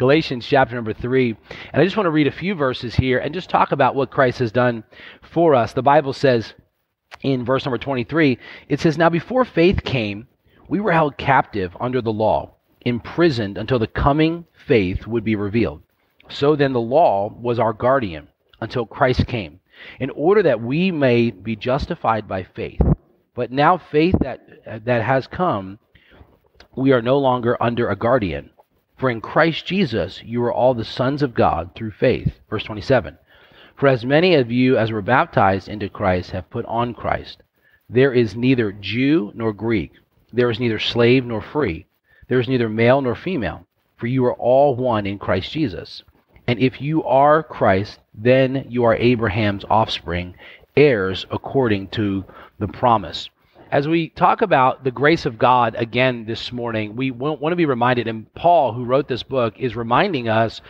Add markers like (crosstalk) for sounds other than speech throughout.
Galatians chapter number three. And I just want to read a few verses here and just talk about what Christ has done for us. The Bible says in verse number 23, it says, Now before faith came, we were held captive under the law, imprisoned until the coming faith would be revealed. So then the law was our guardian until Christ came, in order that we may be justified by faith. But now faith that, that has come, we are no longer under a guardian. For in Christ Jesus you are all the sons of God through faith. Verse 27. For as many of you as were baptized into Christ have put on Christ. There is neither Jew nor Greek. There is neither slave nor free. There is neither male nor female. For you are all one in Christ Jesus. And if you are Christ, then you are Abraham's offspring, heirs according to the promise. As we talk about the grace of God again this morning, we want to be reminded, and Paul, who wrote this book, is reminding us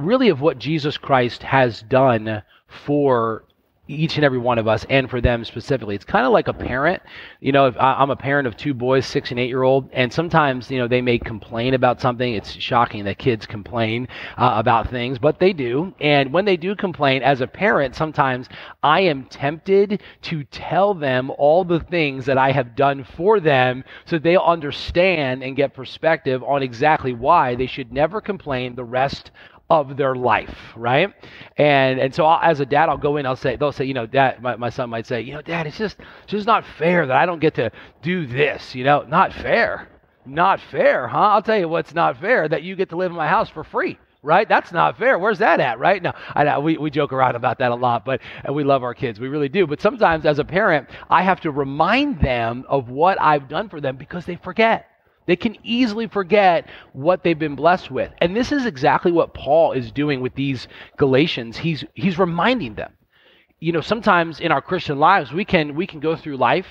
really of what Jesus Christ has done for each and every one of us and for them specifically. It's kind of like a parent. You know, if I, am a parent of two boys, six and eight year old, and sometimes, you know, they may complain about something. It's shocking that kids complain uh, about things, but they do. And when they do complain, as a parent, sometimes I am tempted to tell them all the things that I have done for them so they'll understand and get perspective on exactly why they should never complain the rest of their life, right? And and so I'll, as a dad, I'll go in. I'll say they'll say, you know, dad. My, my son might say, you know, dad, it's just it's just not fair that I don't get to do this. You know, not fair, not fair, huh? I'll tell you what's not fair that you get to live in my house for free. Right? That's not fair. Where's that at? Right? now? I, we, we joke around about that a lot, but and we love our kids. We really do. But sometimes as a parent, I have to remind them of what I've done for them because they forget. They can easily forget what they've been blessed with. And this is exactly what Paul is doing with these Galatians. He's he's reminding them. You know, sometimes in our Christian lives, we can we can go through life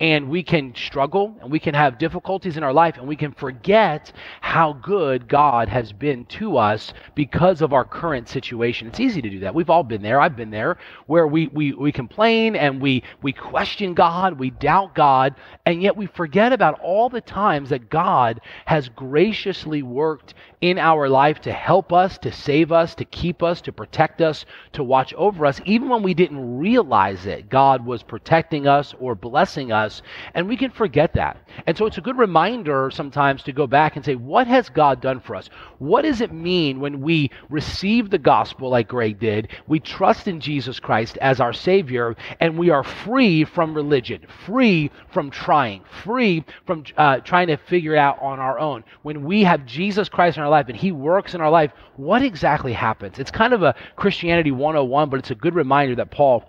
and we can struggle and we can have difficulties in our life and we can forget how good God has been to us because of our current situation. It's easy to do that. We've all been there. I've been there where we, we, we complain and we, we question God, we doubt God, and yet we forget about all the times that God has graciously worked in our life to help us, to save us, to keep us, to protect us, to watch over us. Even when we didn't realize it, God was protecting us or blessing us, and we can forget that. And so it's a good reminder sometimes to go back and say, what has God done for us? What does it mean when we receive the gospel like Greg did? We trust in Jesus Christ as our Savior, and we are free from religion, free from trying, free from uh, trying to figure it out on our own. When we have Jesus Christ in our our life and He works in our life, what exactly happens? It's kind of a Christianity 101, but it's a good reminder that Paul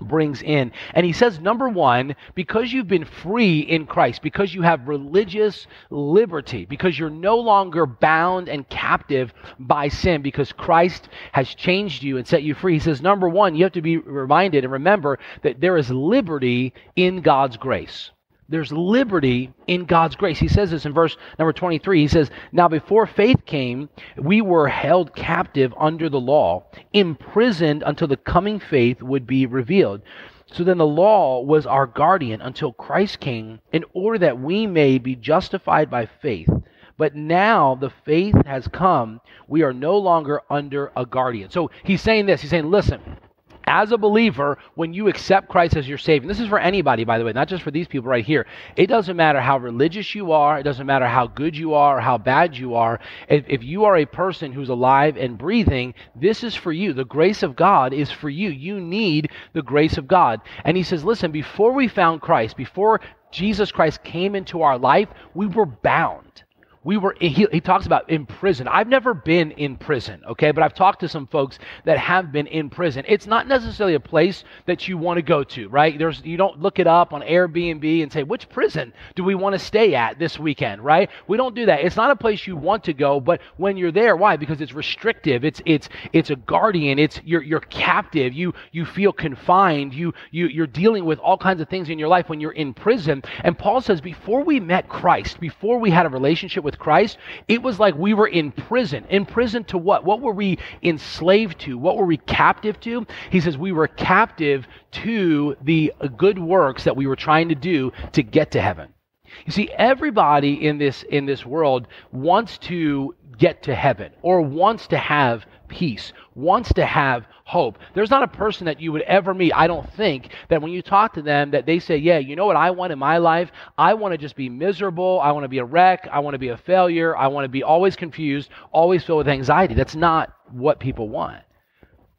brings in. And he says, number one, because you've been free in Christ, because you have religious liberty, because you're no longer bound and captive by sin, because Christ has changed you and set you free. He says, number one, you have to be reminded and remember that there is liberty in God's grace there's liberty in God's grace. He says this in verse number 23. He says, Now before faith came, we were held captive under the law, imprisoned until the coming faith would be revealed. So then the law was our guardian until Christ came, in order that we may be justified by faith. But now the faith has come, we are no longer under a guardian. So he's saying this. He's saying, Listen, as a believer, when you accept Christ as your Savior, this is for anybody, by the way, not just for these people right here. It doesn't matter how religious you are, it doesn't matter how good you are or how bad you are. If, if you are a person who's alive and breathing, this is for you. The grace of God is for you. You need the grace of God. And he says, listen, before we found Christ, before Jesus Christ came into our life, we were bound we were he, he talks about in prison. I've never been in prison okay? But i've talked to some folks that have been in prison. It's not necessarily a place that you want to go to right? There's you don't look it up on airbnb and say which prison do we want to stay at this weekend? Right? We don't do that. It's not a place you want to go but when you're there why? Because it's restrictive. It's it's it's a guardian. It's you're you're captive. You you feel confined. You you you're dealing with all kinds of things in your life when you're in prison. And paul says before we met christ before we had a relationship with Christ, it was like we were in prison. In prison to what? What were we enslaved to? What were we captive to? He says we were captive to the good works that we were trying to do to get to heaven. You see, everybody in this in this world wants to get to heaven or wants to have peace, wants to have hope. There's not a person that you would ever meet, I don't think, that when you talk to them that they say, "Yeah, you know what I want in my life? I want to just be miserable, I want to be a wreck, I want to be a failure, I want to be always confused, always filled with anxiety." That's not what people want.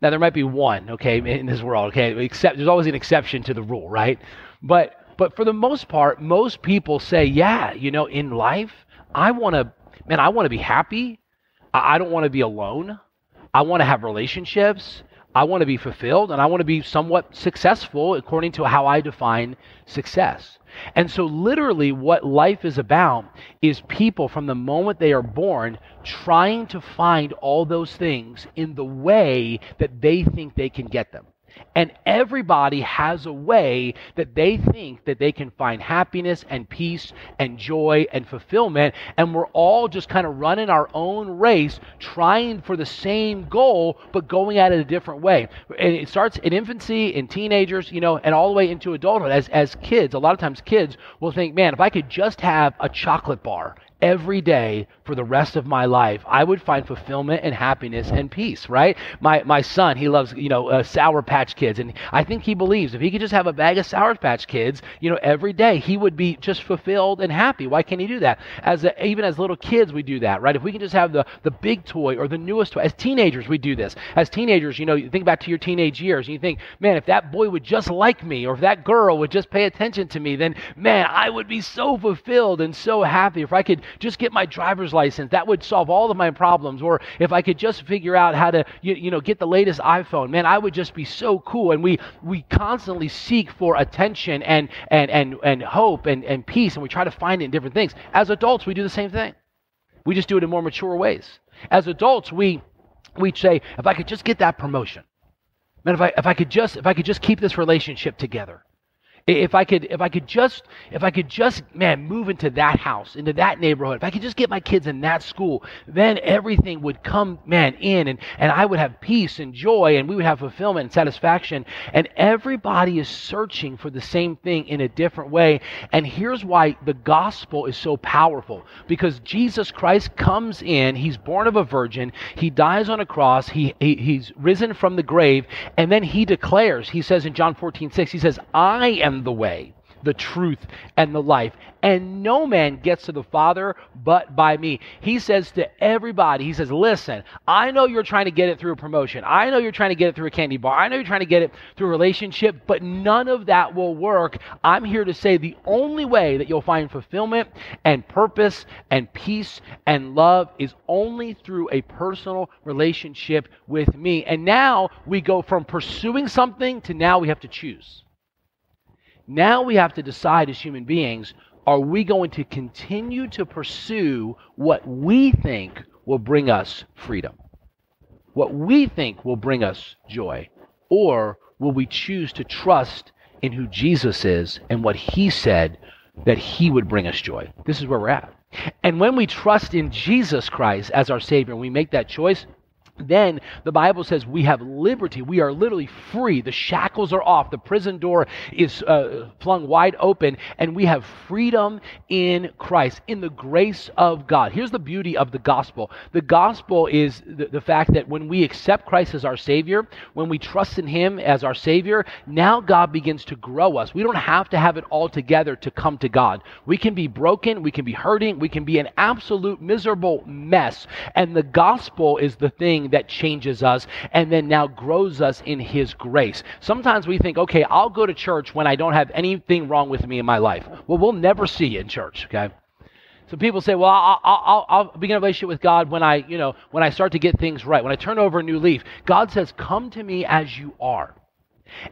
Now there might be one, okay, in this world, okay, except there's always an exception to the rule, right? But but for the most part, most people say, "Yeah, you know, in life, I want to man, I want to be happy. I, I don't want to be alone. I want to have relationships. I want to be fulfilled and I want to be somewhat successful according to how I define success. And so, literally, what life is about is people from the moment they are born trying to find all those things in the way that they think they can get them. And everybody has a way that they think that they can find happiness and peace and joy and fulfillment. And we're all just kind of running our own race, trying for the same goal, but going at it a different way. And it starts in infancy, in teenagers, you know, and all the way into adulthood. As, as kids, a lot of times kids will think, man, if I could just have a chocolate bar every day for the rest of my life, I would find fulfillment and happiness and peace, right? My, my son, he loves, you know, uh, Sour Patch Kids. And I think he believes if he could just have a bag of Sour Patch Kids, you know, every day, he would be just fulfilled and happy. Why can't he do that? As a, Even as little kids, we do that, right? If we can just have the, the big toy or the newest toy. As teenagers, we do this. As teenagers, you know, you think back to your teenage years and you think, man, if that boy would just like me or if that girl would just pay attention to me, then, man, I would be so fulfilled and so happy. If I could just get my driver's license, that would solve all of my problems. Or if I could just figure out how to, you, you know, get the latest iPhone, man, I would just be so cool. And we, we constantly seek for attention and, and, and, and hope and, and peace, and we try to find it in different things. As adults, we do the same thing. We just do it in more mature ways. As adults, we, we say, if I could just get that promotion, man, if I, if I could just, if I could just keep this relationship together, if I could, if I could just, if I could just, man, move into that house, into that neighborhood, if I could just get my kids in that school, then everything would come, man, in, and and I would have peace and joy, and we would have fulfillment and satisfaction. And everybody is searching for the same thing in a different way. And here's why the gospel is so powerful: because Jesus Christ comes in, He's born of a virgin, He dies on a cross, He, he He's risen from the grave, and then He declares, He says in John 14, 6, He says, "I am." The way, the truth, and the life. And no man gets to the Father but by me. He says to everybody, He says, Listen, I know you're trying to get it through a promotion. I know you're trying to get it through a candy bar. I know you're trying to get it through a relationship, but none of that will work. I'm here to say the only way that you'll find fulfillment and purpose and peace and love is only through a personal relationship with me. And now we go from pursuing something to now we have to choose. Now we have to decide as human beings are we going to continue to pursue what we think will bring us freedom? What we think will bring us joy? Or will we choose to trust in who Jesus is and what he said that he would bring us joy? This is where we're at. And when we trust in Jesus Christ as our Savior and we make that choice, then the Bible says we have liberty. We are literally free. The shackles are off. The prison door is uh, flung wide open, and we have freedom in Christ, in the grace of God. Here's the beauty of the gospel the gospel is the, the fact that when we accept Christ as our Savior, when we trust in Him as our Savior, now God begins to grow us. We don't have to have it all together to come to God. We can be broken, we can be hurting, we can be an absolute miserable mess, and the gospel is the thing that changes us and then now grows us in His grace. Sometimes we think, okay, I'll go to church when I don't have anything wrong with me in my life. Well, we'll never see you in church, okay? So people say, well, I'll, I'll, I'll, begin a relationship with God when I, you know, when I start to get things right, when I turn over a new leaf. God says, come to me as you are.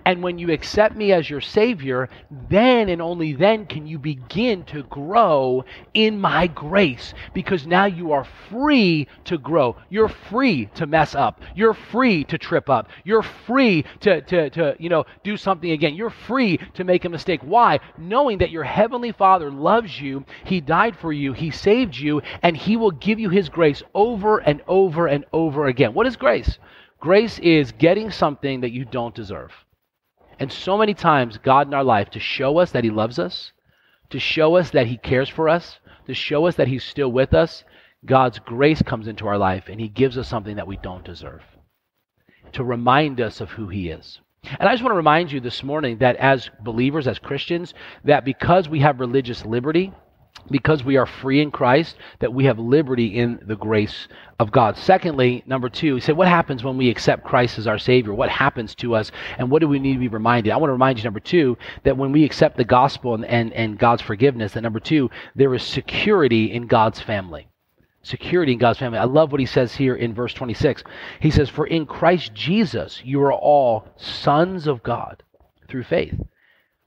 And when you accept me as your Savior, then and only then can you begin to grow in my grace because now you are free to grow. You're free to mess up. You're free to trip up. You're free to, to, to you know, do something again. You're free to make a mistake. Why? Knowing that your Heavenly Father loves you, He died for you, He saved you, and He will give you His grace over and over and over again. What is grace? Grace is getting something that you don't deserve. And so many times, God in our life, to show us that He loves us, to show us that He cares for us, to show us that He's still with us, God's grace comes into our life and He gives us something that we don't deserve to remind us of who He is. And I just want to remind you this morning that as believers, as Christians, that because we have religious liberty, because we are free in Christ, that we have liberty in the grace of God. Secondly, number two, he said, What happens when we accept Christ as our Savior? What happens to us? And what do we need to be reminded? I want to remind you, number two, that when we accept the gospel and, and, and God's forgiveness, that number two, there is security in God's family security in God's family. I love what he says here in verse 26. He says, For in Christ Jesus you are all sons of God through faith.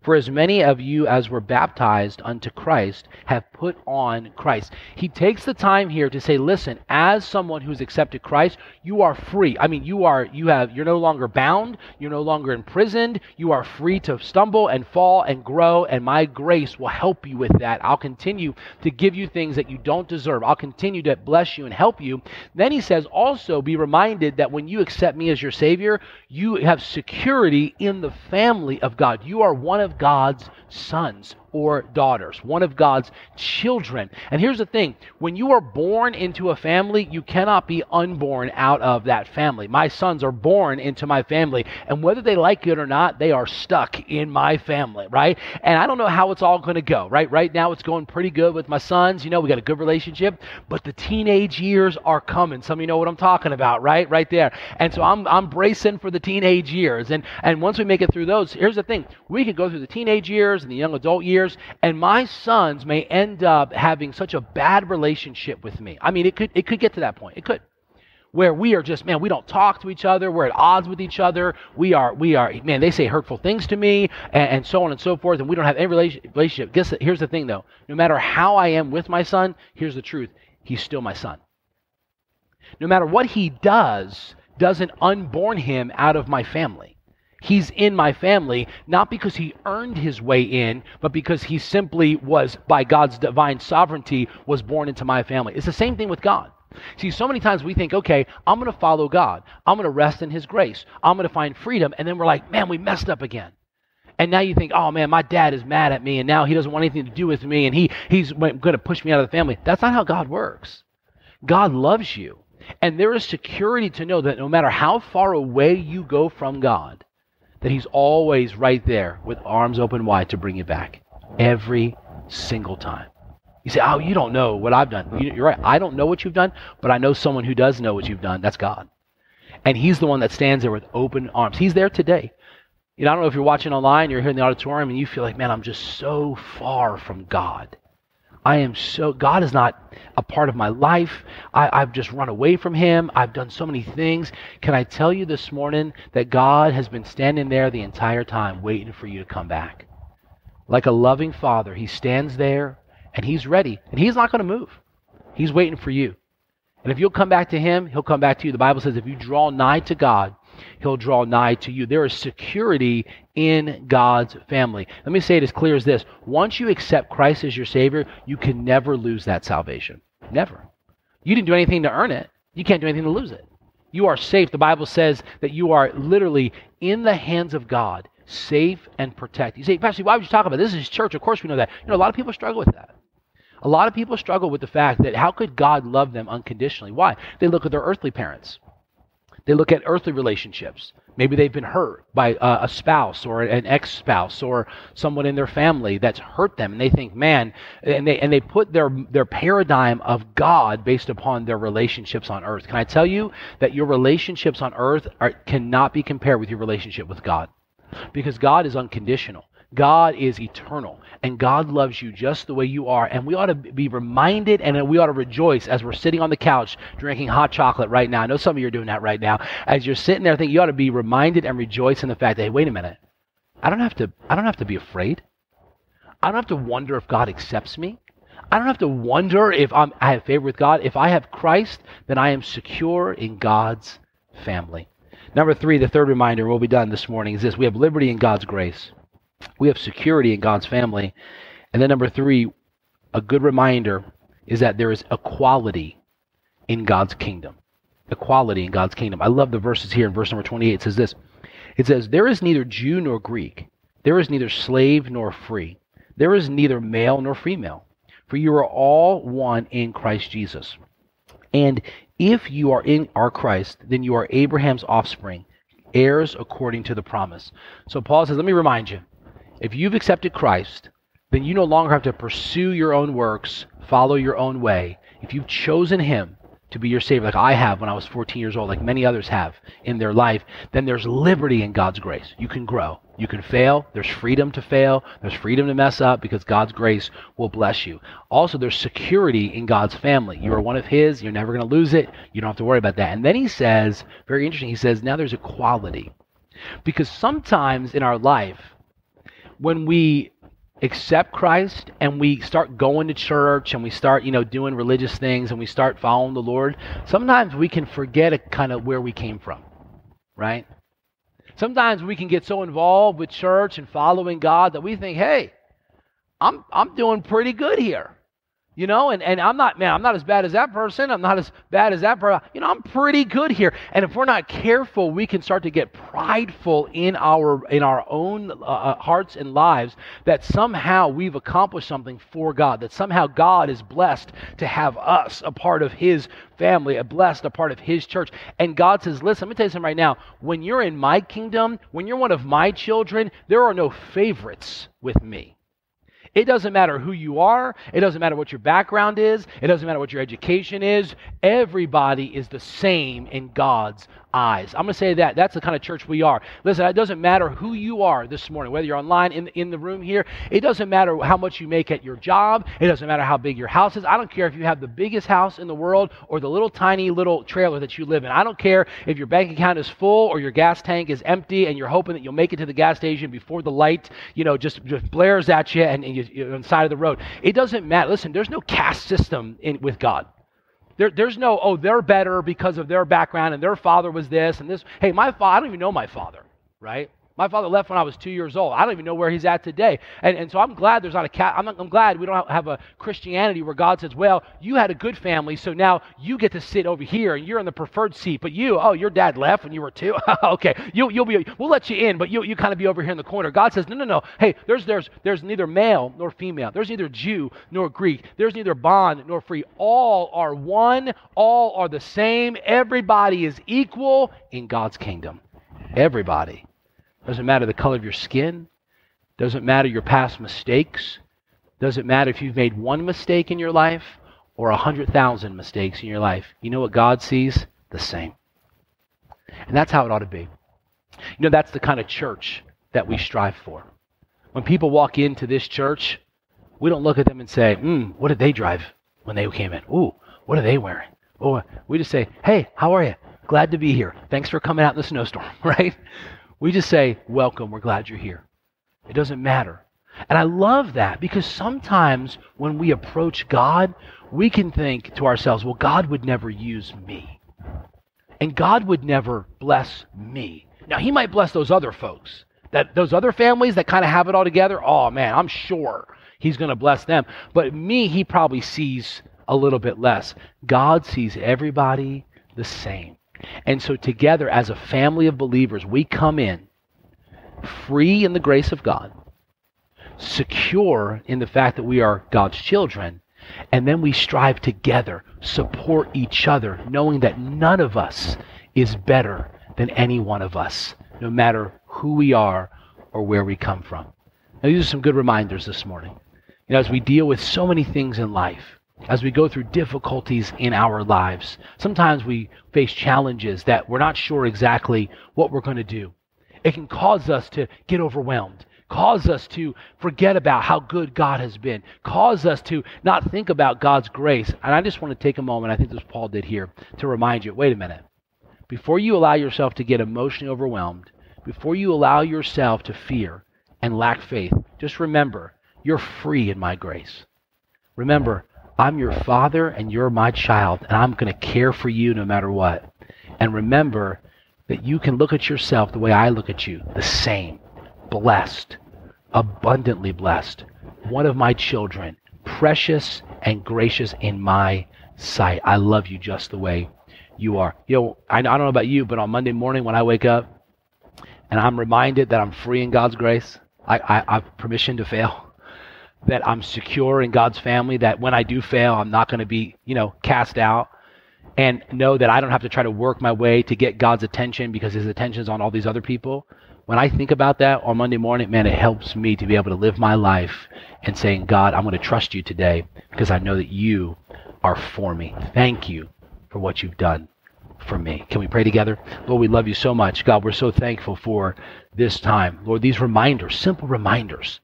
For as many of you as were baptized unto Christ have put on Christ. He takes the time here to say, listen, as someone who's accepted Christ, you are free. I mean, you are you have you're no longer bound, you're no longer imprisoned, you are free to stumble and fall and grow, and my grace will help you with that. I'll continue to give you things that you don't deserve. I'll continue to bless you and help you. Then he says, also be reminded that when you accept me as your Savior, you have security in the family of God. You are one of God's sons or daughters, one of God's children. And here's the thing when you are born into a family, you cannot be unborn out of that family. My sons are born into my family, and whether they like it or not, they are stuck in my family, right? And I don't know how it's all going to go, right? Right now, it's going pretty good with my sons. You know, we got a good relationship, but the teenage years are coming. Some of you know what I'm talking about, right? Right there. And so I'm, I'm bracing for the teenage years. And, and once we make it through those, here's the thing we can go through the teenage years and the young adult years years, and my sons may end up having such a bad relationship with me. I mean, it could it could get to that point. It could. Where we are just man we don't talk to each other. We're at odds with each other. We are we are man they say hurtful things to me and, and so on and so forth and we don't have any relationship. Guess here's the thing though. No matter how i am with my son here's the truth. He's still my son. No matter what he does doesn't unborn him out of my family He's in my family, not because he earned his way in, but because he simply was, by God's divine sovereignty, was born into my family. It's the same thing with God. See, so many times we think, okay, I'm going to follow God. I'm going to rest in his grace. I'm going to find freedom. And then we're like, man, we messed up again. And now you think, oh man, my dad is mad at me and now he doesn't want anything to do with me and he, he's going to push me out of the family. That's not how God works. God loves you. And there is security to know that no matter how far away you go from God, that He's always right there with arms open wide to bring you back every single time. You say, Oh, you don't know what I've done. You're right. I don't know what you've done, but I know someone who does know what you've done. That's God. And He's the one that stands there with open arms. He's there today. You know, I don't know if you're watching online, you're here in the auditorium, and you feel like, man, I'm just so far from God. I am so, God is not a part of my life. I, have just run away from Him. I've done so many things. Can I tell you this morning that God has been standing there the entire time waiting for you to come back? Like a loving father, He stands there and He's ready, and He's not going to move. He's waiting for you. And if you'll come back to Him, He'll come back to you. The Bible says if you draw nigh to God, he'll draw nigh to you. There is security in God's family. Let me say it as clear as this once you accept Christ as your Savior, you can never lose that salvation. Never. You didn't do anything to earn it, you can't do anything to lose it. You are safe. The Bible says that you are literally in the hands of God, safe and protected. You say, Pastor, why would you talk about this? This is church. Of course we know that. You know, a lot of people struggle with that. A lot of people struggle with the fact that how could God love them unconditionally? Why? They look at their earthly parents. They look at earthly relationships. Maybe they've been hurt by a, a spouse or an ex spouse or someone in their family that's hurt them. And they think, man, and they, and they put their, their paradigm of God based upon their relationships on earth. Can I tell you that your relationships on earth are, cannot be compared with your relationship with God? Because God is unconditional. God is eternal and God loves you just the way you are. And we ought to be reminded and we ought to rejoice as we're sitting on the couch drinking hot chocolate right now. I know some of you are doing that right now. As you're sitting there, I think you ought to be reminded and rejoice in the fact that, hey, wait a minute. I don't have to, I don't have to be afraid. I don't have to wonder if God accepts me. I don't have to wonder if I'm, I have favor with God. If I have Christ, then I am secure in God's family. Number three, the third reminder, we'll be done this morning, is this we have liberty in God's grace. We have security in God's family. And then number three, a good reminder is that there is equality in God's kingdom. Equality in God's kingdom. I love the verses here in verse number 28. It says this It says, There is neither Jew nor Greek, there is neither slave nor free, there is neither male nor female, for you are all one in Christ Jesus. And if you are in our Christ, then you are Abraham's offspring, heirs according to the promise. So Paul says, let me remind you if you've accepted Christ, then you no longer have to pursue your own works, follow your own way. If you've chosen Him to be your Savior, like I have when I was 14 years old, like many others have in their life, then there's liberty in God's grace. You can grow. You can fail. There's freedom to fail. There's freedom to mess up because God's grace will bless you. Also, there's security in God's family. You are one of His. You're never going to lose it. You don't have to worry about that. And then He says, very interesting, He says, now there's equality. Because sometimes in our life, when we accept Christ and we start going to church and we start, you know, doing religious things and we start following the Lord, sometimes we can forget a, kind of where we came from, right? Sometimes we can get so involved with church and following God that we think, hey, I'm, I'm doing pretty good here. You know, and, and I'm not, man, I'm not as bad as that person. I'm not as bad as that person. You know, I'm pretty good here. And if we're not careful, we can start to get prideful in our in our own uh, uh hearts and lives that somehow we've accomplished something for God. That somehow God is blessed to have us a part of His family, a blessed a part of His church. And God says, listen, let me tell you something right now. When you're in my kingdom, when you're one of my children, there are no favorites with me. It doesn't matter who you are. It doesn't matter what your background is. It doesn't matter what your education is. Everybody is the same in God's eyes. I'm going to say that. That's the kind of church we are. Listen, it doesn't matter who you are this morning, whether you're online, in, in the room here. It doesn't matter how much you make at your job. It doesn't matter how big your house is. I don't care if you have the biggest house in the world or the little tiny little trailer that you live in. I don't care if your bank account is full or your gas tank is empty and you're hoping that you'll make it to the gas station before the light, you know, just, just blares at you and, and you, are on the side of the road. It doesn't matter. Listen, there's no caste system in, with God. There, there's no, oh, they're better because of their background and their father was this and this. Hey, my father, I don't even know my father, right? My father left when I was two years old. I don't even know where he's at today. And, and so I'm glad there's not a cat. I'm, I'm glad we don't have a Christianity where God says, well, you had a good family, so now you get to sit over here and you're in the preferred seat. But you, oh, your dad left when you were two. (laughs) okay, you, you'll be, we'll let you in, but you, you kind of be over here in the corner. God says, no, no, no. Hey, there's, there's, there's neither male nor female. There's neither Jew nor Greek. There's neither bond nor free. All are one. All are the same. Everybody is equal in God's kingdom. Everybody. Doesn't matter the color of your skin. Doesn't matter your past mistakes. Doesn't matter if you've made one mistake in your life or a hundred thousand mistakes in your life. You know what God sees? The same. And that's how it ought to be. You know, that's the kind of church that we strive for. When people walk into this church, we don't look at them and say, hmm, what did they drive when they came in? Ooh, what are they wearing? Or we just say, hey, how are you? Glad to be here. Thanks for coming out in the snowstorm, (laughs) right? We just say, Welcome, we're glad you're here. It doesn't matter. And I love that because sometimes when we approach God, we can think to ourselves, well, God would never use me. And God would never bless me. Now, He might bless those other folks, that those other families that kind of have it all together. Oh, man, I'm sure He's going to bless them. But me, He probably sees a little bit less. God sees everybody the same. And so, together as a family of believers, we come in free in the grace of God, secure in the fact that we are God's children, and then we strive together, support each other, knowing that none of us is better than any one of us, no matter who we are or where we come from. Now, these are some good reminders this morning. You know, as we deal with so many things in life, as we go through difficulties in our lives. Sometimes we face challenges that we're not sure exactly what we're going to do. It can cause us to get overwhelmed, cause us to forget about how good God has been, cause us to not think about God's grace. And I just want to take a moment, I think this Paul did here, to remind you wait a minute. Before you allow yourself to get emotionally overwhelmed, before you allow yourself to fear and lack faith, just remember you're free in my grace. Remember, I'm your father and you're my child, and I'm going to care for you no matter what. And remember that you can look at yourself the way I look at you, the same, blessed, abundantly blessed, one of my children, precious and gracious in my sight. I love you just the way you are. You know, I, don't know about you, but on Monday morning when I wake up and I'm reminded that I'm free in God's grace, I, I, I have permission to fail that I'm secure in God's family, that when I do fail, I'm not going to be, you know, cast out. and know that I don't have to try to work my way to get God's attention because his attention is on all these other people. When I think about that on Monday morning, man, it helps me to be able to live my life and saying, God, I'm going to trust you today because I know that you are for me. Thank you for what you've done for me. Can we pray together? Lord, we love you so much. God, we're so thankful for this time. Lord, these reminders, simple reminders